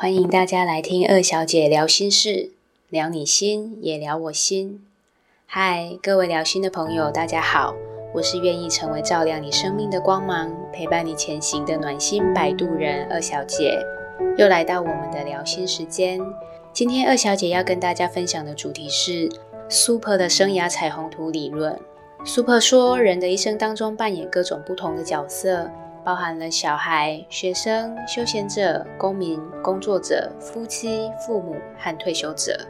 欢迎大家来听二小姐聊心事，聊你心也聊我心。嗨，各位聊心的朋友，大家好，我是愿意成为照亮你生命的光芒，陪伴你前行的暖心摆渡人二小姐。又来到我们的聊心时间，今天二小姐要跟大家分享的主题是 Super 的生涯彩虹图理论。Super 说，人的一生当中扮演各种不同的角色，包含了小孩、学生、休闲者、公民、工作者、夫妻、父母和退休者。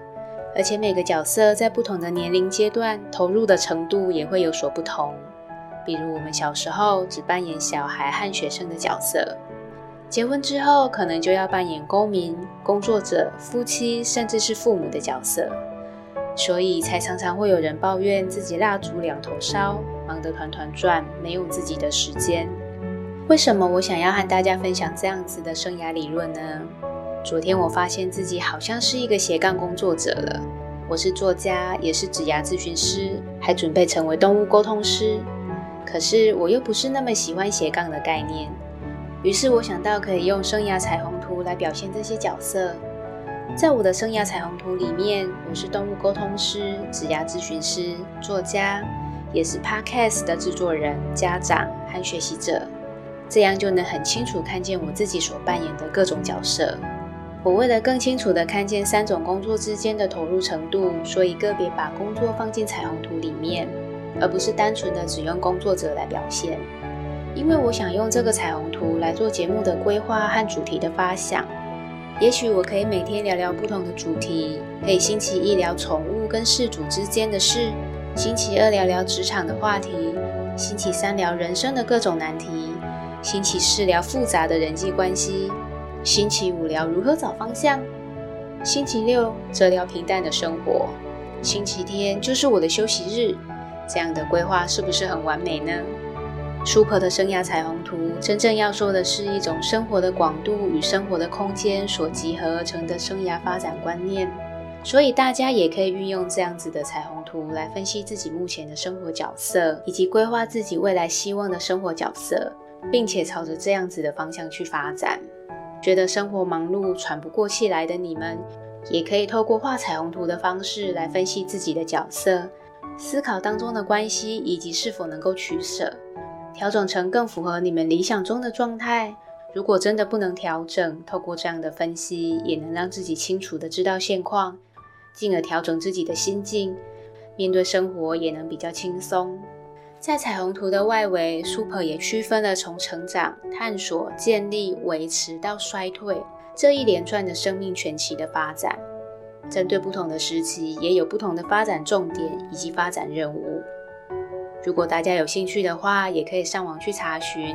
而且每个角色在不同的年龄阶段投入的程度也会有所不同。比如我们小时候只扮演小孩和学生的角色，结婚之后可能就要扮演公民、工作者、夫妻，甚至是父母的角色。所以才常常会有人抱怨自己蜡烛两头烧，忙得团团转，没有自己的时间。为什么我想要和大家分享这样子的生涯理论呢？昨天我发现自己好像是一个斜杠工作者了。我是作家，也是指牙咨询师，还准备成为动物沟通师。可是我又不是那么喜欢斜杠的概念。于是我想到可以用生涯彩虹图来表现这些角色。在我的生涯彩虹图里面，我是动物沟通师、指牙咨询师、作家，也是 Podcast 的制作人、家长和学习者，这样就能很清楚看见我自己所扮演的各种角色。我为了更清楚地看见三种工作之间的投入程度，所以个别把工作放进彩虹图里面，而不是单纯的只用工作者来表现。因为我想用这个彩虹图来做节目的规划和主题的发想。也许我可以每天聊聊不同的主题，可以星期一聊宠物跟事主之间的事，星期二聊聊职场的话题，星期三聊人生的各种难题，星期四聊复杂的人际关系，星期五聊如何找方向，星期六则聊平淡的生活，星期天就是我的休息日。这样的规划是不是很完美呢？Super 的生涯彩虹图，真正要说的是一种生活的广度与生活的空间所集合而成的生涯发展观念。所以大家也可以运用这样子的彩虹图来分析自己目前的生活角色，以及规划自己未来希望的生活角色，并且朝着这样子的方向去发展。觉得生活忙碌喘不过气来的你们，也可以透过画彩虹图的方式来分析自己的角色，思考当中的关系以及是否能够取舍。调整成更符合你们理想中的状态。如果真的不能调整，透过这样的分析，也能让自己清楚的知道现况，进而调整自己的心境，面对生活也能比较轻松。在彩虹图的外围，Super 也区分了从成长、探索、建立、维持到衰退这一连串的生命全期的发展。针对不同的时期，也有不同的发展重点以及发展任务。如果大家有兴趣的话，也可以上网去查询，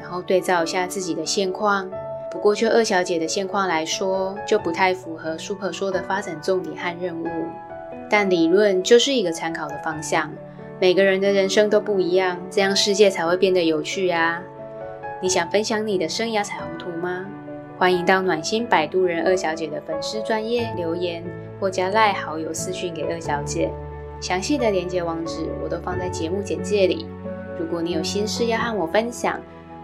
然后对照一下自己的现况。不过，就二小姐的现况来说，就不太符合 Super 说的发展重点和任务。但理论就是一个参考的方向，每个人的人生都不一样，这样世界才会变得有趣啊！你想分享你的生涯彩虹图吗？欢迎到暖心摆渡人二小姐的粉丝专业留言，或加赖好友私讯给二小姐。详细的连接网址我都放在节目简介里。如果你有心事要和我分享，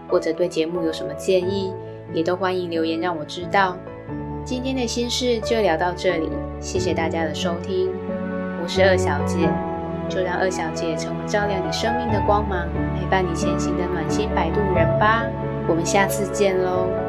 或者对节目有什么建议，也都欢迎留言让我知道。今天的心事就聊到这里，谢谢大家的收听。我是二小姐，就让二小姐成为照亮你生命的光芒，陪伴你前行的暖心摆渡人吧。我们下次见喽。